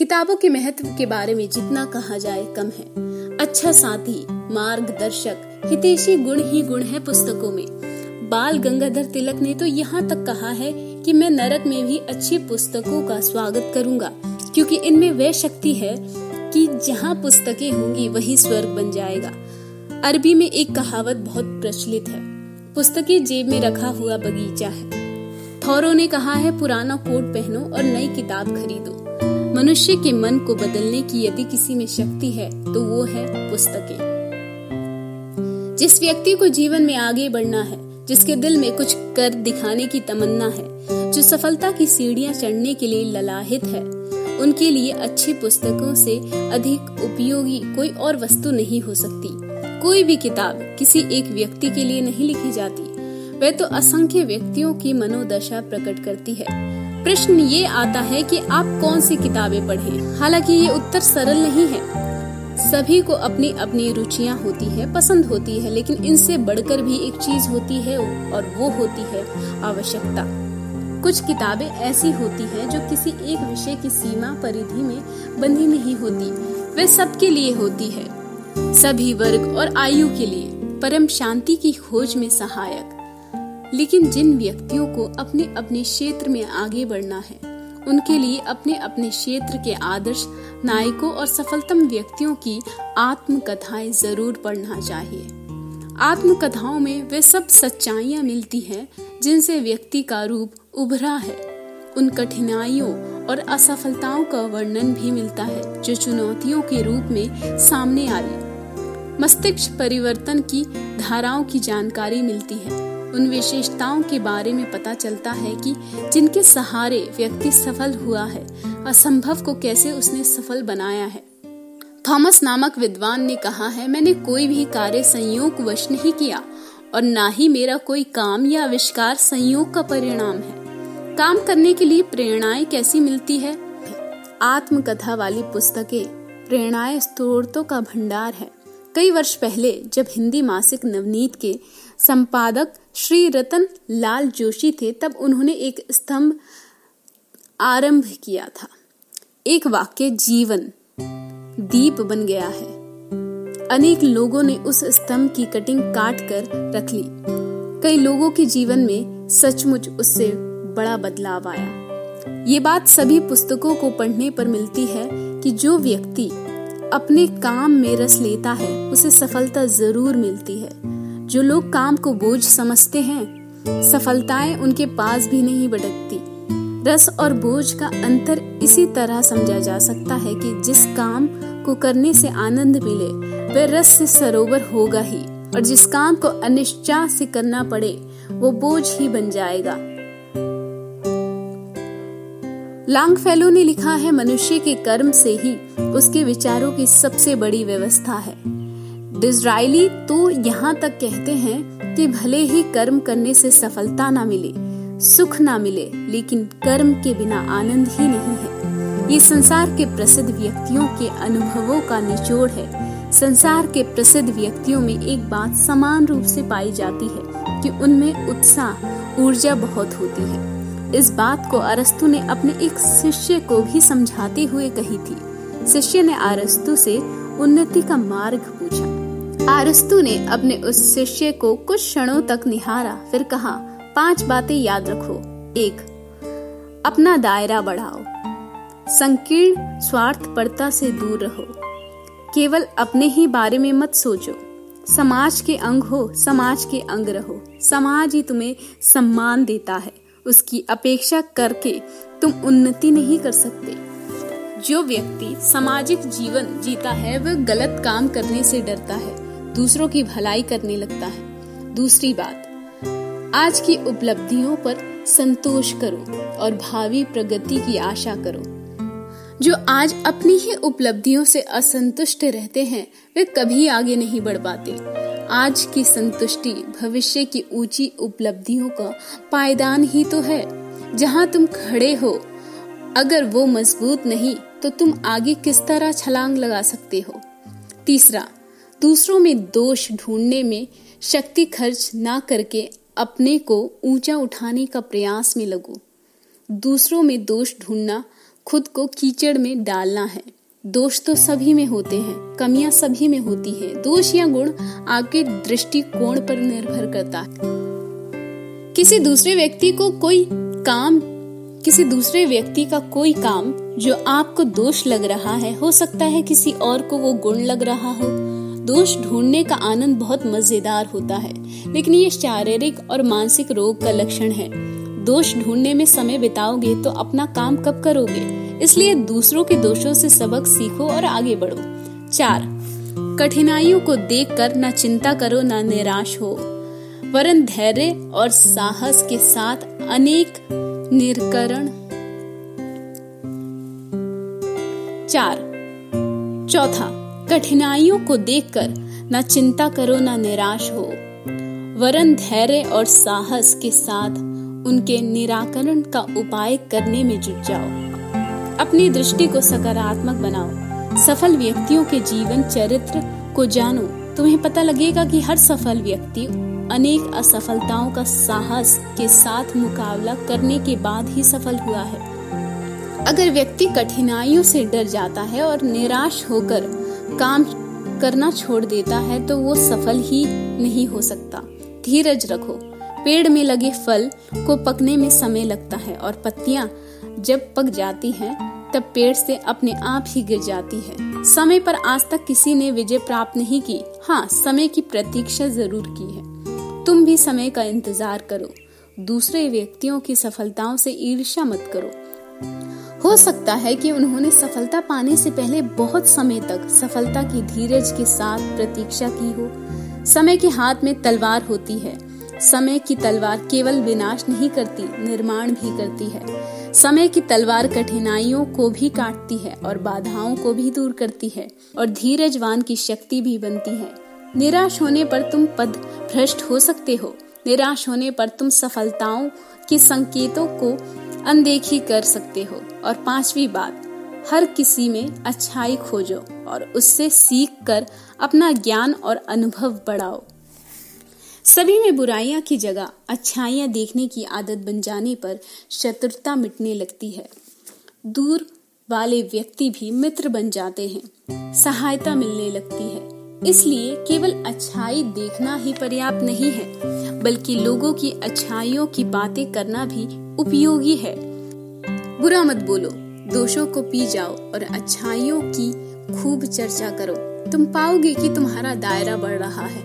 किताबों के महत्व के बारे में जितना कहा जाए कम है। अच्छा साथी, मार्गदर्शक, हितेशी गुण ही गुण है पुस्तकों में। बाल गंगाधर तिलक ने तो यहाँ तक कहा है कि मैं नरक में भी अच्छी पुस्तकों का स्वागत करूँगा, क्योंकि इनमें वह शक्ति है कि जहाँ पुस्तकें होंगी वही स्वर्ग बन जाएगा। अरबी में एक कहावत बहुत प्रचलित है, पुस्तकें जेब में रखा हुआ बगीचा है। थौरों ने कहा है, पुराना कोट पहनो और नई किताब खरीदो। मनुष्य के मन को बदलने की यदि किसी में शक्ति है तो वो है पुस्तकें। जिस व्यक्ति को जीवन में आगे बढ़ना है, जिसके दिल में कुछ कर दिखाने की तमन्ना है, जो सफलता की सीढ़ियाँ चढ़ने के लिए ललाहित है, उनके लिए अच्छी पुस्तकों से अधिक उपयोगी कोई और वस्तु नहीं हो सकती। कोई भी किताब किसी एक व्यक्ति के लिए नहीं लिखी जाती। वह तो असंख्य व्यक्तियों की मनोदशा प्रकट करती है। प्रश्न ये आता है कि आप कौन सी किताबें पढ़ें? हालाँकि ये उत्तर सरल नहीं है। सभी को अपनी अपनी रुचियाँ होती है, पसंद होती है, लेकिन इनसे बढ़कर भी एक चीज़ होती है और वो होती है आवश्यकता। कुछ किताबें ऐसी होती है जो किसी एक विषय की सीमा परिधि में बंधी नहीं होती। वे सबके लिए होती है। सभी वर्ग और आयु के लिए। परम शांति की खोज में सहायक। लेकिन जिन व्यक्तियों को अपने अपने क्षेत्र में आगे बढ़ना है, उनके लिए अपने अपने क्षेत्र के आदर्श, नायकों और सफलतम व्यक्तियों की आत्मकथाएँ ज़रूर पढ़ना चाहिए। आत्मकथाओं में वे सब सच्चाइयाँ मिलती हैं, जिनसे व्यक्ति का रूप उभरा है। उन कठिनाइयों और असफलताओं का वर्णन भी मिलता है, जो चुनौतियों के रूप में सामने आई मस्तिष्क परिवर्तन की धाराओं की जानकारी मिलती है। उन विशेषताओं के बारे में पता चलता है कि जिनके सहारे व्यक्ति सफल हुआ है, असंभव को कैसे उसने सफल बनाया है। थॉमस नामक विद्वान ने कहा है, मैंने कोई भी कार्य संयोग वश नहीं किया और ना ही मेरा कोई काम या आविष्कार संयोग का परिणाम है। काम करने के लिए प्रेरणाएँ कैसी मिलती है? आत्मकथा वाली पुस्तकें प्रेरणाएँ स्त्रोतों का भंडार है। कई वर्ष पहले, जब हिंदी मासिक नवनीत के संपादक श्री रतन लाल जोशी थे, तब उन्होंने एक स्तंभ आरंभ किया था। एक वाक्य, जीवन दीप बन गया है। अनेक लोगों ने उस स्तंभ की कटिंग काट कर रख ली। कई लोगों के जीवन में सचमुच उससे बड़ा बदलाव आया। ये बात सभी पुस्तकों को पढ़ने पर मिलती है कि जो व्यक्ति अपने काम में रस लेता है, उसे सफलता ज़रूर मिलती है। जो लोग काम को बोझ समझते हैं, सफलताएँ उनके पास भी नहीं भटकती। रस और बोझ का अंतर इसी तरह समझा जा सकता है कि जिस काम को करने से आनंद मिले, वह रस से सरोवर होगा ही, और जिस काम को अनिश्चा से करना पड़े, वो बोझ ही बन जाएगा। लांग फेलो ने लिखा है, मनुष्य के कर्म से ही उसके विचारों की सबसे बड़ी व्यवस्था है। डिजराइली तो यहाँ तक कहते हैं कि भले ही कर्म करने से सफलता ना मिले, सुख ना मिले, लेकिन कर्म के बिना आनंद ही नहीं है। ये संसार के प्रसिद्ध व्यक्तियों के अनुभवों का निचोड़ है। संसार के प्रसिद्ध व्यक्तियों में एक बात समान रूप से पाई जाती है कि उनमें उत्साह, ऊर्जा बहुत होती है। इस बात को अरस्तु ने अपने एक शिष्य को भी समझाते हुए कही थी। शिष्य ने अरस्तु से उन्नति का मार्ग पूछा। अरस्तु ने अपने उस शिष्य को कुछ क्षणों तक निहारा, फिर कहा, पाँच बातें याद रखो। एक, अपना दायरा बढ़ाओ। संकीर्ण स्वार्थपरता से दूर रहो। केवल अपने ही बारे में मत सोचो। समाज के अंग हो, समाज के अंग रहो। समाज ही तुम्हें सम्मान देता है। उसकी अपेक्षा करके तुम उन्नति नहीं कर सकते। जो व्यक्ति सामाजिक जीवन जीता है, वह गलत काम करने से डरता है। दूसरों की भलाई करने लगता है। दूसरी बात, आज की उपलब्धियों पर संतोष करो और भावी प्रगति की आशा करो। जो आज अपनी ही उपलब्धियों से असंतुष्ट रहते हैं, वे कभी आगे नहीं बढ़ पाते। आज की संतुष्टि भविष्य की ऊँची उपलब्धियों का पायदान ही तो है। जहाँ तुम खड़े हो, अगर वो मज़बूत नहीं तो तुम आगे किस तरह छलांग लगा सकते हो? तीसरा दूसरों में दोष ढूँढने में शक्ति खर्च ना करके अपने को ऊँचा उठाने का प्रयास में लगो। दूसरों में दोष ढूंढना खुद को कीचड़ में डालना है। दोष तो सभी में होते हैं, कमियाँ सभी में होती हैं। दोष या गुण आपके दृष्टिकोण पर निर्भर करता है। किसी दूसरे व्यक्ति को कोई काम, किसी दूसरे व्यक्ति का कोई काम जो आपको दोष लग रहा है, हो सकता है किसी और को वो गुण लग रहा हो। दोष ढूँढने का आनंद बहुत मज़ेदार होता है, लेकिन ये शारीरिक और मानसिक रोग का लक्षण है। दोष ढूँढने में समय बिताओगे तो अपना काम कब करोगे? इसलिए दूसरों के दोषों से सबक सीखो और आगे बढ़ो। चार, कठिनाइयों को देख कर न चिंता करो, न निराश हो। वरन धैर्य और साहस के साथ अनेक निरकरण। चार, चौथा कठिनाइयों को देखकर न चिंता करो, ना निराश हो। वरन धैर्य और साहस के साथ उनके निराकरण का उपाय करने में जुट जाओ। अपनी दृष्टि को सकारात्मक बनाओ। सफल व्यक्तियों के जीवन चरित्र को जानो। तुम्हें पता लगेगा कि हर सफल व्यक्ति अनेक असफलताओं का साहस के साथ मुकाबला करने के बाद ही सफल हुआ है। अगर व्यक्ति कठिनाइयों से डर जाता है और निराश होकर काम करना छोड़ देता है तो वो सफल ही नहीं हो सकता। धीरज रखो। पेड़ में लगे फल को पकने में समय लगता है और पत्तियाँ जब पक जाती हैं, तब पेड़ से अपने आप ही गिर जाती है। समय पर आज तक किसी ने विजय प्राप्त नहीं की। हाँ समय की प्रतीक्षा ज़रूर की है। तुम भी समय का इंतज़ार करो। दूसरे व्यक्तियों की सफलताओं से ईर्ष्या मत करो। हो सकता है कि उन्होंने सफलता पाने से पहले बहुत समय तक सफलता की धीरज के साथ प्रतीक्षा की हो। समय के हाथ में तलवार होती है। समय की तलवार केवल विनाश नहीं करती, निर्माण भी करती है। समय की तलवार कठिनाइयों को भी काटती है और बाधाओं को भी दूर करती है और धीरजवान की शक्ति भी बनती है। निराश होने पर तुम पद भ्रष्ट हो सकते हो। निराश होने पर तुम सफलताओं के संकेतों को अनदेखी कर सकते हो। और पांचवी बात, हर किसी में अच्छाई खोजो और उससे सीख कर अपना ज्ञान और अनुभव बढ़ाओ। सभी में बुराइयाँ की जगह अच्छाइयाँ देखने की आदत बन जाने पर शत्रुता मिटने लगती है। दूर वाले व्यक्ति भी मित्र बन जाते हैं, सहायता मिलने लगती है। इसलिए केवल अच्छाई देखना ही पर्याप्त नहीं है, बल्कि लोगों की अच्छाइयों की बातें करना भी उपयोगी है। बुरा मत बोलो, दोषों को पी जाओ और अच्छाइयों की खूब चर्चा करो। तुम पाओगे कि तुम्हारा दायरा बढ़ रहा है।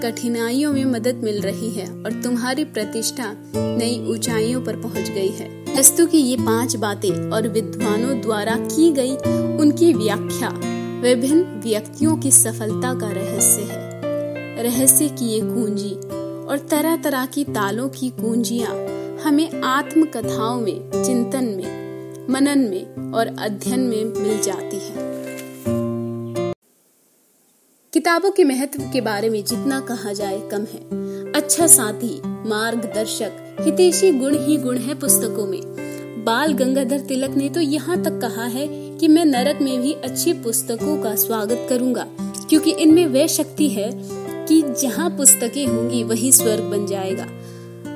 कठिनाइयों में मदद मिल रही है और तुम्हारी प्रतिष्ठा नई ऊंचाइयों पर पहुँच गई है। वस्तु की ये पाँच बातें और विद्वानों द्वारा की गई उनकी व्याख्या। विभिन्न व्यक्तियों की सफलता का रहस्य है। रहस्य की ये कुंजी और तरह तरह की तालों की कुंजियाँ हमें आत्मकथाओं में, चिंतन में, मनन में और अध्ययन में मिल जाती है। किताबों के महत्व के बारे में जितना कहा जाए कम है। अच्छा साथी, मार्गदर्शक, हितेशी गुण ही गुण है पुस्तकों में। बाल गंगाधर तिलक ने तो यहाँ तक कहा है कि मैं नरक में भी अच्छी पुस्तकों का स्वागत करूँगा, क्योंकि इनमें वह शक्ति है कि जहाँ पुस्तकें होंगी वही स्वर्ग बन जाएगा।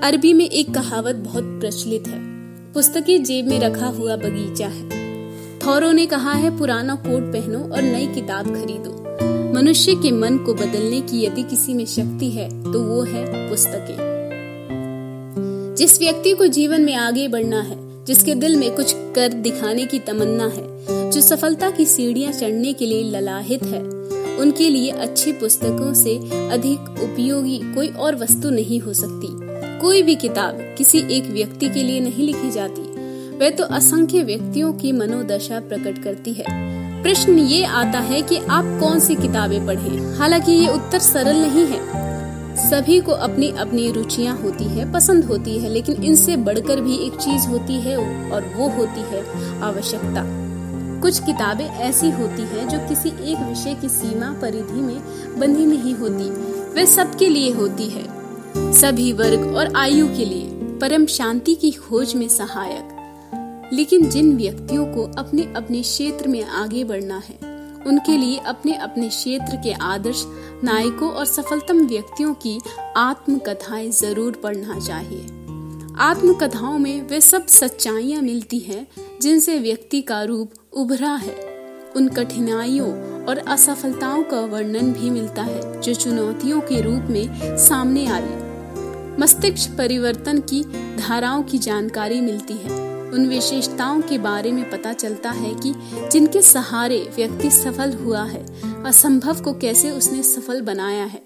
अरबी में एक कहावत बहुत प्रचलित है, पुस्तकें जेब में रखा हुआ बगीचा है। थौरो ने कहा है, पुराना कोट पहनो और नई किताब खरीदो। मनुष्य के मन को बदलने की यदि किसी में शक्ति है तो वो है पुस्तकें। जिस व्यक्ति को जीवन में आगे बढ़ना है जिसके दिल में कुछ कर दिखाने की तमन्ना है, जो सफलता की सीढ़ियाँ चढ़ने के लिए ललाहित है। उनके लिए अच्छी पुस्तकों से अधिक उपयोगी कोई और वस्तु नहीं हो सकती। कोई भी किताब किसी एक व्यक्ति के लिए नहीं लिखी जाती। वह तो असंख्य व्यक्तियों की मनोदशा प्रकट करती है। प्रश्न ये आता है कि आप कौन सी किताबें पढ़ें? हालाँकि ये उत्तर सरल नहीं है। सभी को अपनी अपनी रुचियाँ होती है, पसंद होती है, लेकिन इनसे बढ़कर भी एक चीज़ होती है और वो होती है आवश्यकता। कुछ किताबें ऐसी होती हैं जो किसी एक विषय की सीमा परिधि में बंधी नहीं होती, वे सबके लिए होती है। सभी वर्ग और आयु के लिए, परम शांति की खोज में सहायक। लेकिन जिन व्यक्तियों को अपने अपने क्षेत्र में आगे बढ़ना है उनके लिए अपने अपने क्षेत्र के आदर्श, नायकों और सफलतम व्यक्तियों की आत्मकथाएँ ज़रूर पढ़ना चाहिए। आत्मकथाओं में वे सब सच्चाइयाँ मिलती हैं, जिनसे व्यक्ति का रूप उभरा है। उन कठिनाइयों और असफलताओं का वर्णन भी मिलता है, जो चुनौतियों के रूप में सामने आई मस्तिष्क परिवर्तन की धाराओं की जानकारी मिलती है। उन विशेषताओं के बारे में पता चलता है कि जिनके सहारे व्यक्ति सफल हुआ है, असंभव को कैसे उसने सफल बनाया है।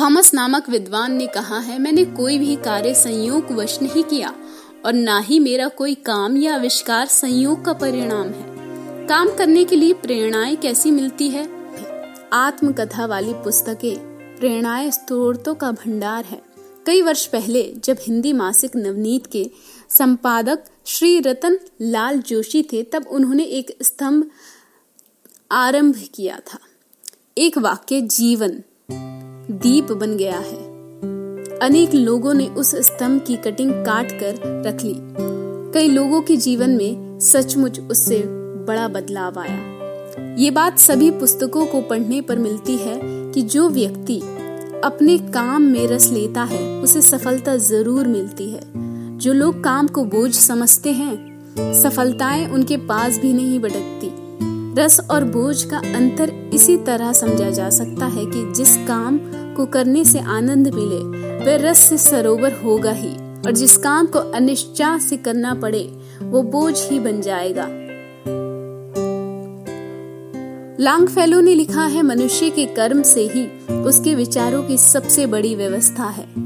थॉमस नामक विद्वान ने कहा है, मैंने कोई भी कार्य संयोग वश नहीं किया और ना ही मेरा कोई काम या आविष्कार संयोग का परिणाम है। काम करने के लिए प्रेरणाएँ कैसी मिलती है? आत्मकथा वाली पुस्तकें प्रेरणाएँ स्त्रोतों का भंडार है। कई वर्ष पहले, जब हिंदी मासिक नवनीत के संपादक श्री रतन लाल जोशी थे, तब उन्होंने एक स्तंभ आरंभ किया था। एक वाक्य, जीवन दीप बन गया है। अनेक लोगों ने उस स्तंभ की कटिंग काट कर रख ली। कई लोगों के जीवन में सचमुच उससे बड़ा बदलाव आया। ये बात सभी पुस्तकों को पढ़ने पर मिलती है कि जो व्यक्ति अपने काम में रस लेता है, उसे सफलता ज़रूर मिलती है। जो लोग काम को बोझ समझते हैं, सफलताएँ उनके पास भी नहीं भटकती। रस और बोझ का अंतर इसी तरह समझा जा सकता है कि जिस काम को करने से आनंद मिले, वह रस से सरोवर होगा ही, और जिस काम को अनिश्चा से करना पड़े, वो बोझ ही बन जाएगा। लांगफेलो ने लिखा है, मनुष्य के कर्म से ही उसके विचारों की सबसे बड़ी व्यवस्था है।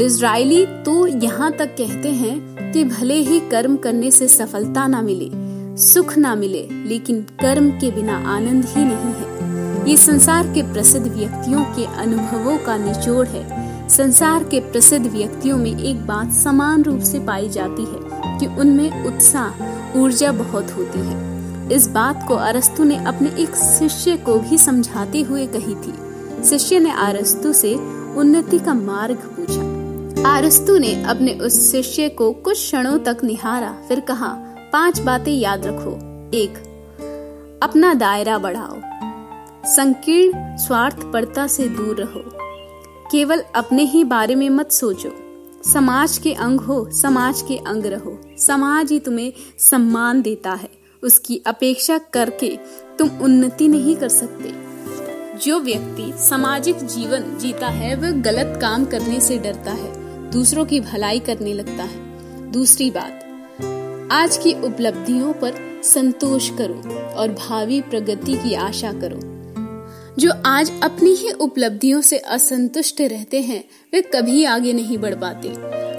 डिजराइली तो यहाँ तक कहते हैं कि भले ही कर्म करने से सफलता ना मिले, सुख ना मिले, लेकिन कर्म के बिना आनंद ही नहीं है। ये संसार के प्रसिद्ध व्यक्तियों के अनुभवों का निचोड़ है। संसार के प्रसिद्ध व्यक्तियों में एक बात समान रूप से पाई जाती है कि उनमें उत्साह, ऊर्जा बहुत होती है। इस बात को अरस्तु ने अपने एक शिष्य को भी समझाते हुए कही थी। शिष्य ने अरस्तु से उन्नति का मार्ग पूछा। अरस्तु ने अपने उस शिष्य को कुछ क्षणों तक निहारा, फिर कहा, पाँच बातें याद रखो। एक, अपना दायरा बढ़ाओ। संकीर्ण स्वार्थपरता से दूर रहो। केवल अपने ही बारे में मत सोचो। समाज के अंग हो, समाज के अंग रहो। समाज ही तुम्हें सम्मान देता है। उसकी अपेक्षा करके तुम उन्नति नहीं कर सकते। जो व्यक्ति सामाजिक जीवन जीता है, वह गलत काम करने से डरता है। दूसरों की भलाई करने लगता है। दूसरी बात, आज की उपलब्धियों पर संतोष करो और भावी प्रगति की आशा करो। जो आज अपनी ही उपलब्धियों से असंतुष्ट रहते हैं, वे कभी आगे नहीं बढ़ पाते।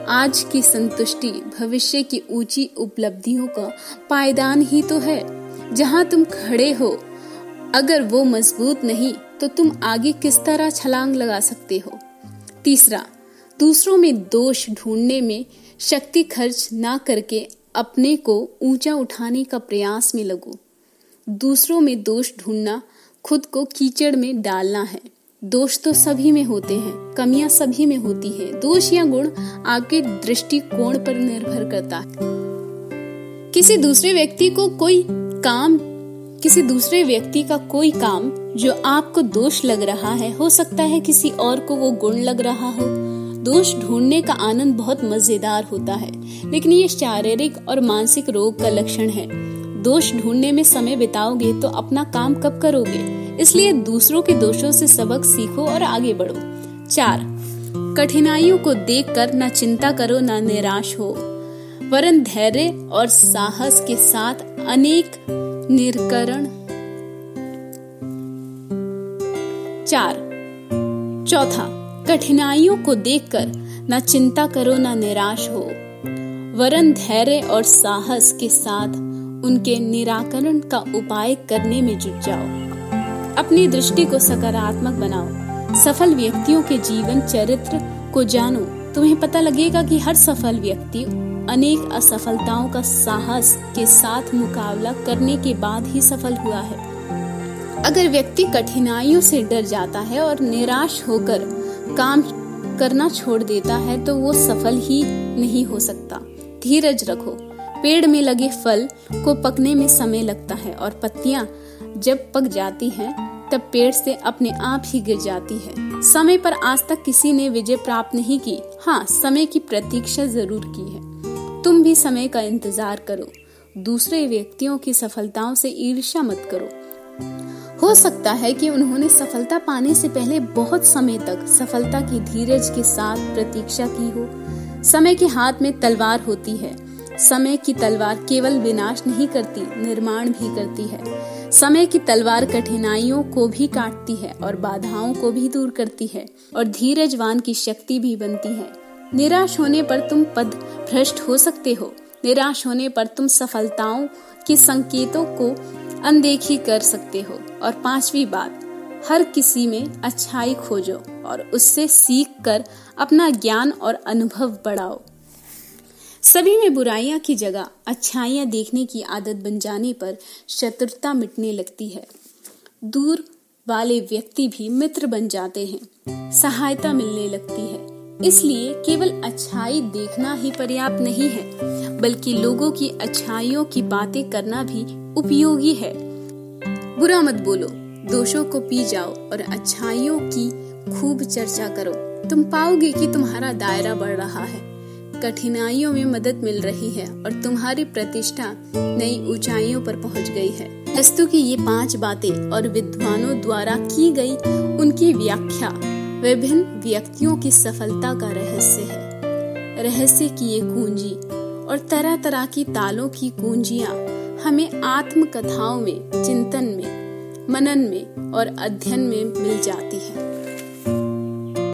आज की संतुष्टि भविष्य की ऊँची उपलब्धियों का पायदान ही तो है। जहाँ तुम खड़े हो, अगर वो मज़बूत नहीं तो तुम आगे किस तरह छलांग लगा सकते हो? तीसरा दूसरों में दोष ढूँढने में शक्ति खर्च ना करके अपने को ऊँचा उठाने का प्रयास में लगो। दूसरों में दोष ढूंढना खुद को कीचड़ में डालना है। दोष तो सभी में होते हैं, कमियाँ सभी में होती हैं। दोष या गुण आपके दृष्टिकोण पर निर्भर करता है। किसी दूसरे व्यक्ति को कोई काम, किसी दूसरे व्यक्ति का कोई काम जो आपको दोष लग रहा है, हो सकता है किसी और को वो गुण लग रहा हो। दोष ढूँढने का आनंद बहुत मज़ेदार होता है, लेकिन ये शारीरिक और मानसिक रोग का लक्षण है। दोष ढूँढने में समय बिताओगे तो अपना काम कब करोगे? इसलिए दूसरों के दोषों से सबक सीखो और आगे बढ़ो। चार, कठिनाइयों को देखकर न चिंता करो, न निराश हो। वरन धैर्य और साहस के साथ अनेक निरकरण। चार, चौथा कठिनाइयों को देखकर न चिंता करो, न निराश हो। वरन धैर्य और साहस के साथ उनके निराकरण का उपाय करने में जुट जाओ। अपनी दृष्टि को सकारात्मक बनाओ। सफल व्यक्तियों के जीवन चरित्र को जानो। तुम्हें पता लगेगा कि हर सफल व्यक्ति अनेक असफलताओं का साहस के साथ मुकाबला करने के बाद ही सफल हुआ है। अगर व्यक्ति कठिनाइयों से डर जाता है और निराश होकर काम करना छोड़ देता है तो वो सफल ही नहीं हो सकता। धीरज रखो। पेड़ में लगे फल को पकने में समय लगता है और पत्तियाँ जब पक जाती हैं, तब पेड़ से अपने आप ही गिर जाती है। समय पर आज तक किसी ने विजय प्राप्त नहीं की। हाँ समय की प्रतीक्षा ज़रूर की है। तुम भी समय का इंतज़ार करो। दूसरे व्यक्तियों की सफलताओं से ईर्ष्या मत करो। हो सकता है कि उन्होंने सफलता पाने से पहले बहुत समय तक सफलता की धीरज के साथ प्रतीक्षा की हो। समय के हाथ में तलवार होती है। समय की तलवार केवल विनाश नहीं करती, निर्माण भी करती है। समय की तलवार कठिनाइयों को भी काटती है और बाधाओं को भी दूर करती है और धीरजवान की शक्ति भी बनती है। निराश होने पर तुम पद भ्रष्ट हो सकते हो। निराश होने पर तुम सफलताओं के संकेतों को अनदेखी कर सकते हो। और पांचवी बात, हर किसी में अच्छाई खोजो और उससे सीख कर अपना ज्ञान और अनुभव बढ़ाओ। सभी में बुराइयाँ की जगह अच्छाइयाँ देखने की आदत बन जाने पर शत्रुता मिटने लगती है। दूर वाले व्यक्ति भी मित्र बन जाते हैं, सहायता मिलने लगती है। इसलिए केवल अच्छाई देखना ही पर्याप्त नहीं है, बल्कि लोगों की अच्छाइयों की बातें करना भी उपयोगी है। बुरा मत बोलो, दोषों को पी जाओ और अच्छाइयों की खूब चर्चा करो। तुम पाओगे कि तुम्हारा दायरा बढ़ रहा है। कठिनाइयों में मदद मिल रही है और तुम्हारी प्रतिष्ठा नई ऊंचाइयों पर पहुँच गई है। वस्तु की ये पाँच बातें और विद्वानों द्वारा की गई उनकी व्याख्या। विभिन्न व्यक्तियों की सफलता का रहस्य है। रहस्य की ये कुंजी और तरह तरह की तालों की कुंजियाँ हमें आत्म कथाओं में, चिंतन में, मनन में और अध्ययन में मिल जाती है।